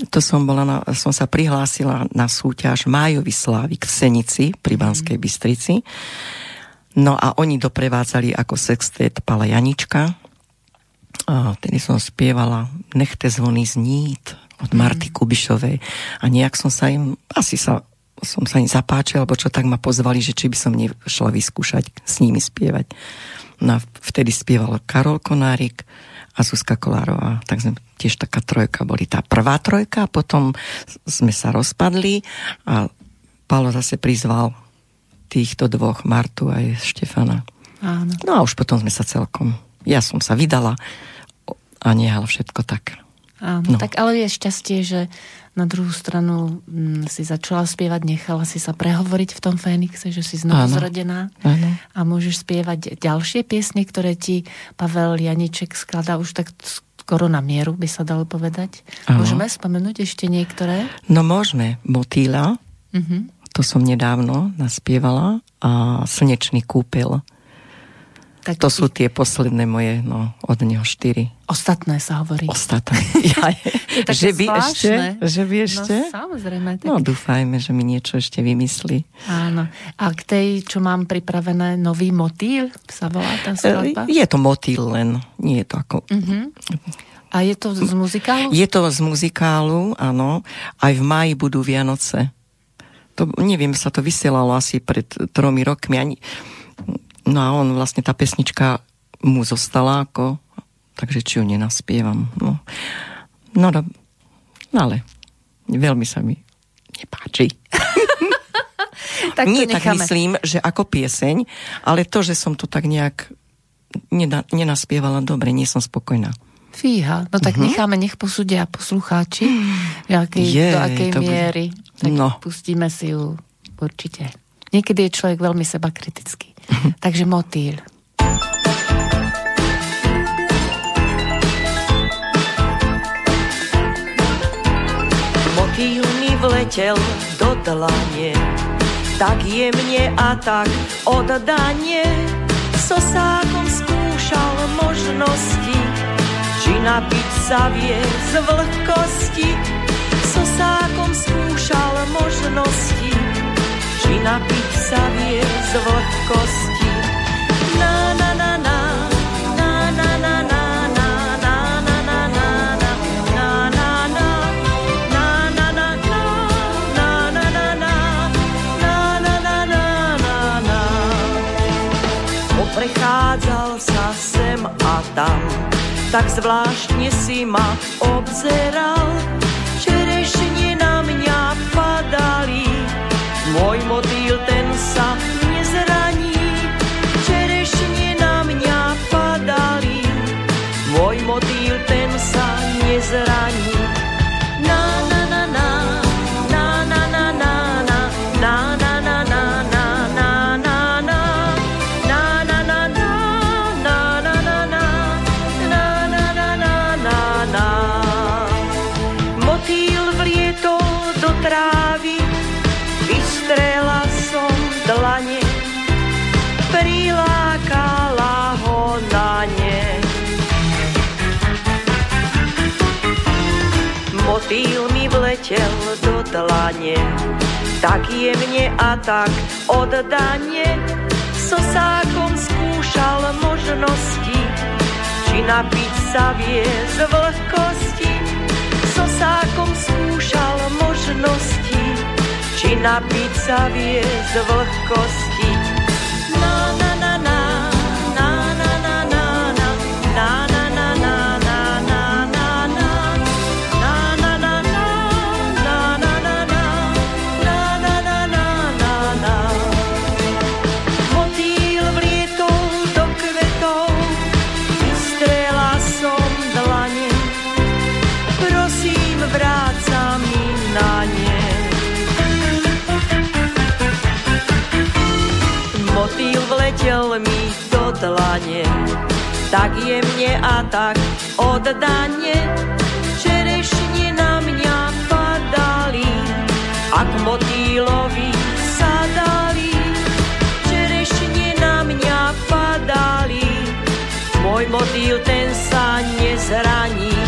To som, bola na, som sa prihlásila na súťaž Májovi Slávik v Senici pri Banskej Bystrici. No a oni doprevádzali ako sextet Pala Janička. A tedy som spievala Nechte zvony znít od Marty Kubišovej. A nejak som sa im, asi sa som sa im zapáčila, alebo čo tak ma pozvali, že či by som nešla vyskúšať s nimi spievať. No a vtedy spieval Karol Konárik a Zuzka Kolárová. Tak sme tiež taká trojka boli. Tá prvá trojka, a potom sme sa rozpadli a Pálo zase prizval týchto dvoch, Martu a Štefana. Áno. No a už potom sme sa celkom... Ja som sa vydala a nehal všetko tak. Áno, No. tak ale je šťastie, že na druhú stranu m, si začala spievať, nechala si sa prehovoriť v tom Fénixe, že si znovu Áno. zrodená Áno. a môžeš spievať ďalšie piesne, ktoré ti Pavel Janiček skladá už tak skoro na mieru, by sa dalo povedať. Áno. Môžeme spomenúť ešte niektoré? No môžeme. Motýla, Mhm. to som nedávno naspievala a Slnečný kúpel. Tak To sú tie posledné moje, no, od neho štyri. Ostatné sa hovorí. Ostatné. Ja, Je že by ešte? Že by ešte? No samozrejme. Tak... No dúfajme, že mi niečo ešte vymyslí. Áno. A k tej, čo mám pripravené, nový motýl, sa volá tá skladba? E, Je to motýl len, nie je to ako... Mhm. A je to z muzikálu? Je to z muzikálu, áno. Aj v máji budú Vianoce. To, neviem, sa to vysielalo asi pred tromi rokmi. Ani... No a on vlastne, tá pesnička mu zostala ako... Takže či ju nenaspievam. No, no, no, no ale veľmi sa mi nepáči. tak to Nie tak necháme. myslím, že ako pieseň, ale to, že som to tak nejak nena, nenaspievala dobre, nie som spokojná. Fíha, no tak uh-huh. necháme, nech posúdia poslucháči, Mhm. Jej, do akej to miery. Tak No. pustíme si ju určite. Niekedy je človek veľmi seba kritický. Takže motýl. Motýl mi vletel do dlane, tak jemne a tak oddanie. Sosákom skúšal možnosti, či napiť sa vie z vlhkosti. Sosákom skúšal možnosti, či napiť sa vie z vlhkosti. Na, na, na, na. Sem a tam, tak zvláštne si ma obzeral. A tak oddane. Sosákom skúšal možnosti, či napiť sa vie z vlhkosti, sosákom skúšal možnosti, či napiť sa vie z vlhkosti. Dlane, tak jemne a tak oddane. Čerešne na mňa padali, ak motýlovi sadali. Čerešne na mňa padali, môj motýl ten sa nezraní.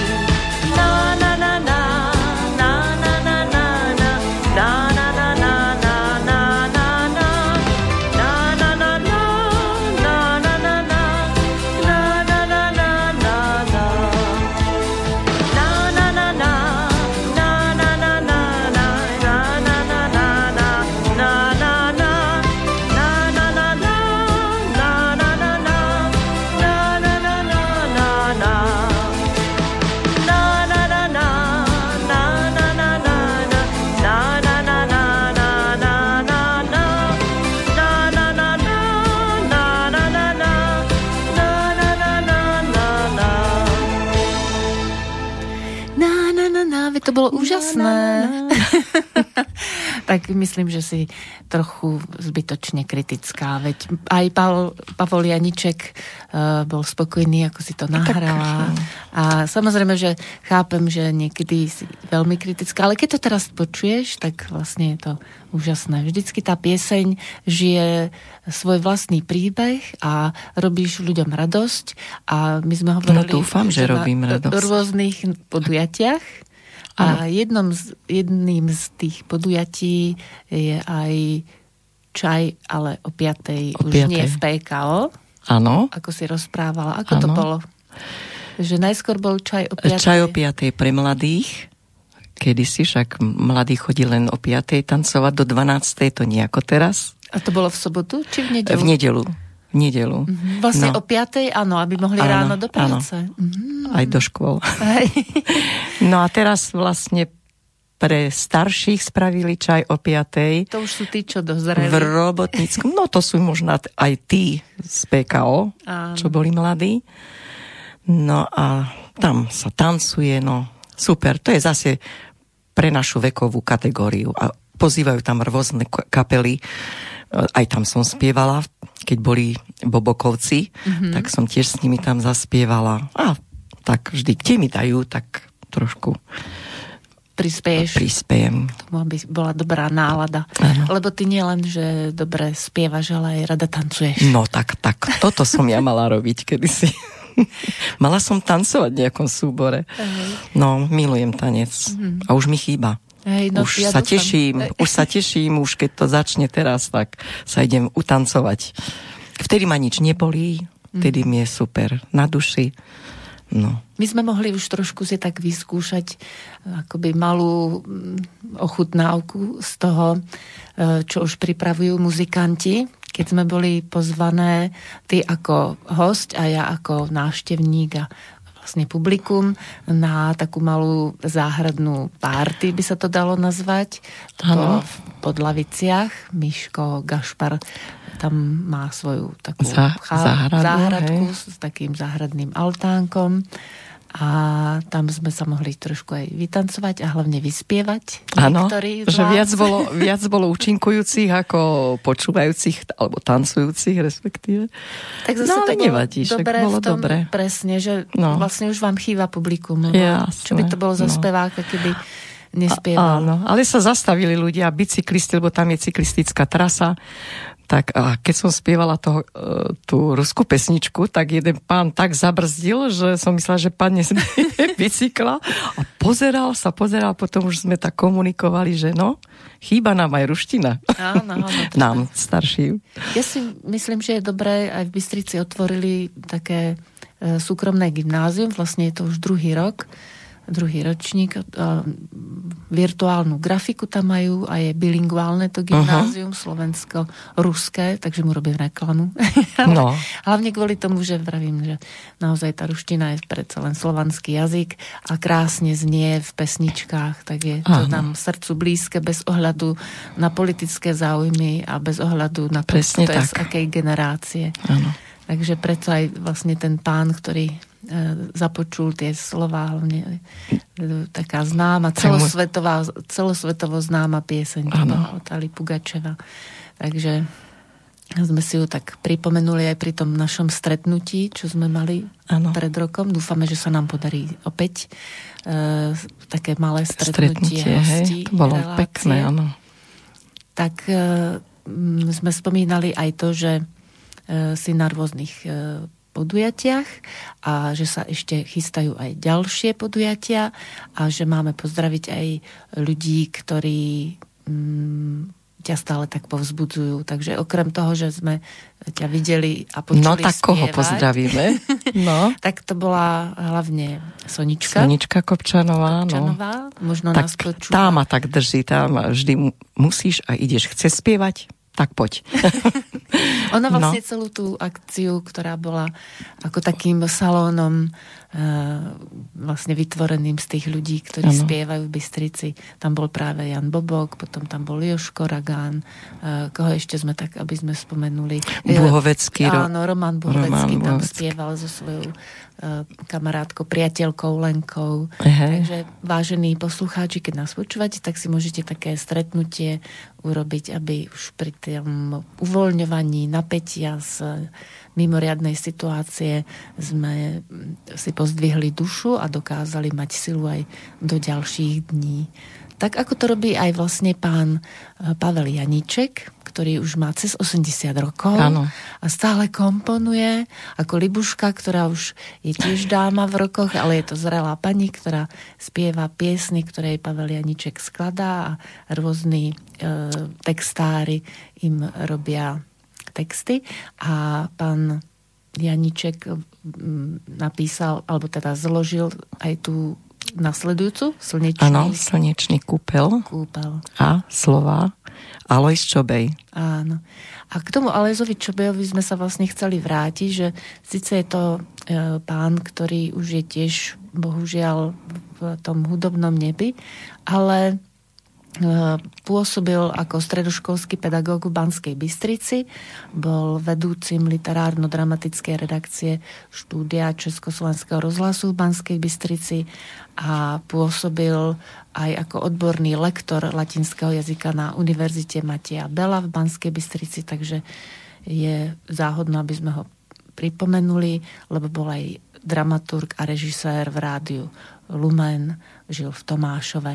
Tak myslím, že si trochu zbytočne kritická, veď aj Pavol, Pavol Janiček uh, bol spokojný, ako si to nahrala. A samozrejme, že chápem, že niekedy si veľmi kritická, ale keď to teraz počuješ, tak vlastne je to úžasné. Vždycky tá pieseň žije svoj vlastný príbeh a robíš ľuďom radosť a my sme hovorili... No dúfam, že robím radosť. rôznych podujatiach a jednom z, jedným z tých podujatí je aj čaj, ale o 5. O už piatej. nie v PKO, Áno, ako si rozprávala. Ako to Áno. bolo? Že najskôr bol čaj o 5. čaj o 5. pre mladých. Kedysi však mladí chodí len o 5. tancovať do 12. to nie ako teraz. A to bolo v sobotu či v nedelu? V nedelu. V nedelu. Vlastne No. o 5. áno, aby mohli Áno, ráno do áno. práce. Mhm. Aj do škôl. Hej. No a teraz vlastne pre starších spravili čaj o 5. To už sú tí, čo dozreli. v robotníckom. No to sú možno aj tí z PKO, Áno. čo boli mladí. No a tam sa tancuje, no super. To je zase pre našu vekovú kategóriu. A pozývajú tam rôzne kapely. Aj tam som spievala, keď boli Bobokovci, mm-hmm. tak som tiež s nimi tam zaspievala. A tak vždy, kde mi dajú, tak trošku Prispieš. prispiejem. tomu, aby bola dobrá nálada. Áno. Lebo ty nielen, že dobre spievaš, ale aj rada tancuješ. No tak, tak, toto som ja mala robiť kedysi. mala som tancovať v nejakom súbore. No, milujem tanec. A už mi chýba. Hej, no, už ja sa dúfam. teším, už sa teším, už keď to začne teraz, tak sa idem utancovať. Vtedy ma nič nebolí, vtedy mi je super na duši. No, My sme mohli už trošku si tak vyskúšať akoby malú mm, ochutnávku z toho, e, čo už pripravujú muzikanti. Keď sme boli pozvané, ty ako host a ja ako návštevník a vlastne publikum na takú malú záhradnú párty, by sa to dalo nazvať. To bolo v Podlaviciach. Miško Gašpar tam má svoju takú Zá- záhradu, záhradku hej. s takým záhradným altánkom a tam sme sa mohli trošku aj vytancovať a hlavne vyspievať. áno, že viac bolo, viac bolo účinkujúcich ako počúvajúcich alebo tancujúcich respektíve. Tak zase No, to bolo nevadí, bolo v tom, dobre. Presne, že No. vlastne už vám chýba publikum. lebo Jasné, čo by to bolo za no. speváka, keby A, nespieval. áno, ale sa zastavili ľudia, bicyklisti, lebo tam je cyklistická trasa. Tak a keď som spievala to, e, tú ruskú pesničku, tak jeden pán tak zabrzdil, že som myslela, že padne z bicykla a pozeral sa, pozeral, potom už sme tak komunikovali, že no, chýba nám aj ruština. Áno, áno. Nám, starším. Ja si myslím, že je dobré, aj v Bystrici otvorili také súkromné gymnázium, vlastne je to už druhý rok, druhý ročník. Virtuálnu grafiku tam majú a je bilinguálne to gymnázium, slovensko-ruské, takže mu robím reklamu. No. Hlavne kvôli tomu, že vravím, že naozaj tá ruština je predsa len slovanský jazyk a krásne znie v pesničkách, tak je to nám srdcu blízke bez ohľadu na politické záujmy a bez ohľadu na to, Presne kto je z akej generácie. Áno. Takže preto aj vlastne ten pán, ktorý započul tie slova, hlavne e, taká známa, celosvetová, celosvetovo známa pieseň bola od Ali Pugačeva. Takže sme si ju tak pripomenuli aj pri tom našom stretnutí, čo sme mali Áno. pred rokom. Dúfame, že sa nám podarí opäť e, také malé stretnutie, Stretnutie, hostí, hej. To bolo relácie pekné, áno. tak e, sme spomínali aj to, že e, si na rôznych e, podujatiach a že sa ešte chystajú aj ďalšie podujatia a že máme pozdraviť aj ľudí, ktorí mm, ťa stále tak povzbudzujú. Takže okrem toho, že sme ťa videli a počuli No tak koho spievať, pozdravíme? No. tak to bola hlavne Sonička. Sonička Kopčanová, no. Kopčanová. Možno nás Tak počúva. tá ma tak drží, tá ma vždy mu- musíš a ideš, chce spievať? Tak poď. Ona No. vlastne celú tú akciu, ktorá bola ako takým salónom e, vlastne vytvoreným z tých ľudí, ktorí Áno. spievajú v Bystrici. Tam bol práve Jan Bobok, potom tam bol Joško Ragán, e, koho ešte sme tak, aby sme spomenuli. E, Buhovecký, Ro- Áno, Roman Buhovecký Roman tam Buhovecký. spieval so svojou e, kamarátkou, priateľkou Lenkou. Hej. Takže vážení poslucháči, keď nás počúvate, tak si môžete také stretnutie urobiť, aby už pri tom uvoľňovaní napätia z mimoriadnej situácie sme si pozdvihli dušu a dokázali mať silu aj do ďalších dní. Tak ako to robí aj vlastne pán e, Pavel Janíček, ktorý už má cez 80 rokov Áno. a stále komponuje ako Libuška, ktorá už je tiež dáma v rokoch, ale je to zrelá pani, ktorá spieva piesny, ktoré jej Pavel Janíček skladá a rôzni e, textári im robia texty a pán Janíček mm, napísal, alebo teda zložil aj tú nasledujúcu slnečný Áno, slnečný kúpel kúpel. a slova Alois Čobej. Áno. A k tomu Alezovi Čobejovi sme sa vlastne chceli vrátiť, že síce je to e, pán, ktorý už je tiež bohužiaľ v tom hudobnom nebi, ale pôsobil ako stredoškolský pedagóg v Banskej Bystrici, bol vedúcim literárno-dramatickej redakcie štúdia Československého rozhlasu v Banskej Bystrici a pôsobil aj ako odborný lektor latinského jazyka na Univerzite Mateja Bela v Banskej Bystrici, takže je záhodno, aby sme ho pripomenuli, lebo bol aj dramaturg a režisér v rádiu Lumen, žil v Tomášove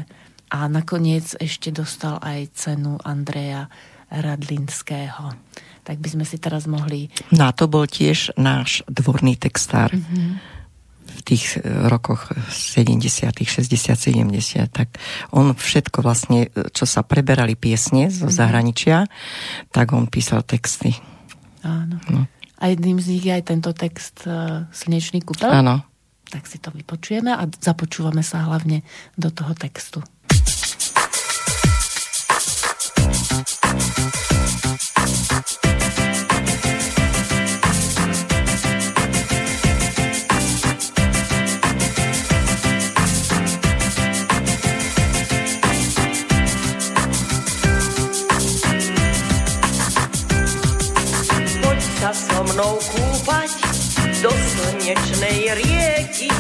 a nakoniec ešte dostal aj cenu Andreja Radlinského. Tak by sme si teraz mohli... No a to bol tiež náš dvorný textár Mhm. mm-hmm. v tých e, rokoch 70., 60., 70. Tak on všetko vlastne, e, čo sa preberali piesne zo Mhm. zahraničia, tak on písal texty. Áno. No. A jedným z nich je aj tento text uh, Slnečný kúpel. Áno. Tak si to vypočujeme a započúvame sa hlavne do toho textu. Slnečnej rieky.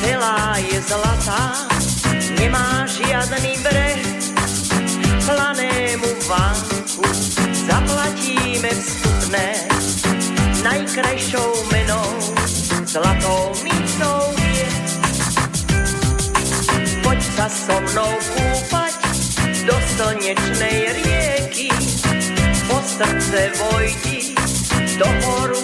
Celá je zlatá, nemá žiadny breh. Planému vánku zaplatíme vstupné. Najkrajšou menou, zlatou mísou je. Poď sa so mnou kúpať do slnečnej rieky po srdce vojdi do horúcich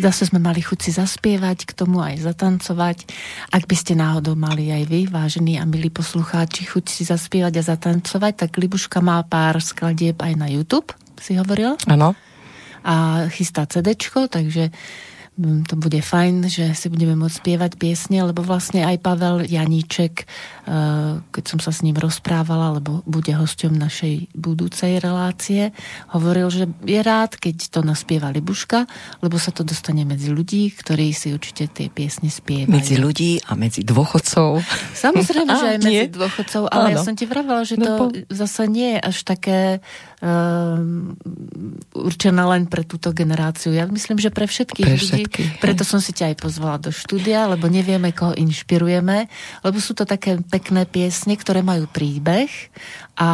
Zase sme mali chuť si zaspievať, k tomu aj zatancovať. Ak by ste náhodou mali aj vy, vážení a milí poslucháči, chuť si zaspievať a zatancovať, tak Libuška má pár skladieb aj na YouTube, si hovoril. Áno. a chystá CDčko, takže to bude fajn, že si budeme môcť spievať piesne, lebo vlastne aj Pavel Janíček, eh, keď som sa s ním rozprávala, lebo bude hosťom našej budúcej relácie, hovoril, že je rád, keď to naspieva Libuška, lebo sa to dostane medzi ľudí, ktorí si určite tie piesne spievajú. Medzi ľudí a medzi dôchodcov. Samozrejme, že aj medzi dôchodcov, ale ja Áno. som ti vravela, že No to po- zase nie je až také um, určené len pre túto generáciu. Ja myslím, že pre všetkých Pre ľudí. hej. Preto som si ťa aj pozvala do štúdia, lebo nevieme, koho inšpirujeme, lebo sú to také pekné piesne, ktoré majú príbeh a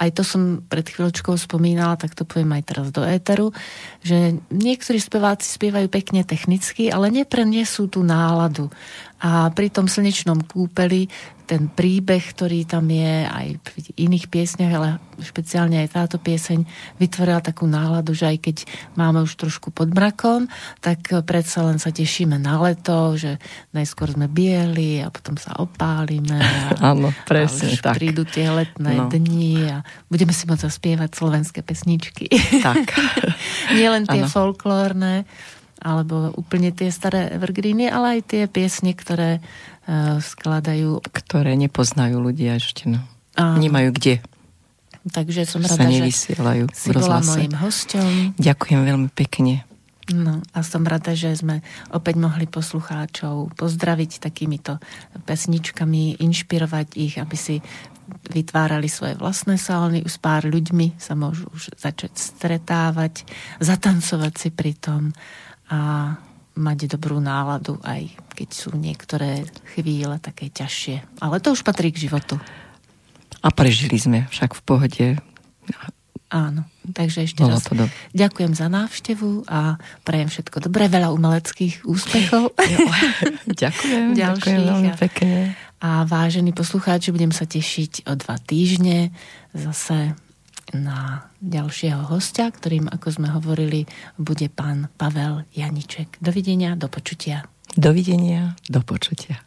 aj to som pred chvíľočkou spomínala, tak to poviem aj teraz do éteru, že niektorí speváci spievajú pekne technicky, ale neprenesú tú náladu. A pri tom slnečnom kúpeli ten príbeh, ktorý tam je aj v iných piesniach, ale špeciálne aj táto pieseň vytvorila takú náladu, že aj keď máme už trošku pod mrakom, tak predsa len sa tešíme na leto, že najskôr sme bieli a potom sa opálime. A, Áno, a presne už tak. prídu tie letné No. dni a budeme si môcť zaspievať slovenské pesničky. Tak. Nie len tie Áno. folklórne, alebo úplne tie staré evergreeny, ale aj tie piesne, ktoré uh, skladajú. Ktoré nepoznajú ľudia ešte, no. Áno. Nemajú kde. Takže som Sa rada, že nevysielajú v si bola mojim hosťom. Ďakujem veľmi pekne. No a som rada, že sme opäť mohli poslucháčov pozdraviť takýmito pesničkami, inšpirovať ich, aby si vytvárali svoje vlastné salóny. S pár ľuďmi sa môžu už začať stretávať, zatancovať si pri tom a mať dobrú náladu, aj keď sú niektoré chvíle také ťažšie. Ale to už patrí k životu. A prežili sme však v pohode. Áno, takže ešte Bolo raz to dobre. ďakujem za návštevu a prajem všetko dobré, veľa umeleckých úspechov. ďakujem, ďakujem veľmi a- pekne. A vážení poslucháči, budem sa tešiť o dva týždne zase na ďalšieho hostia, ktorým, ako sme hovorili, bude pán Pavel Janiček. Dovidenia, do počutia. Dovidenia, do počutia.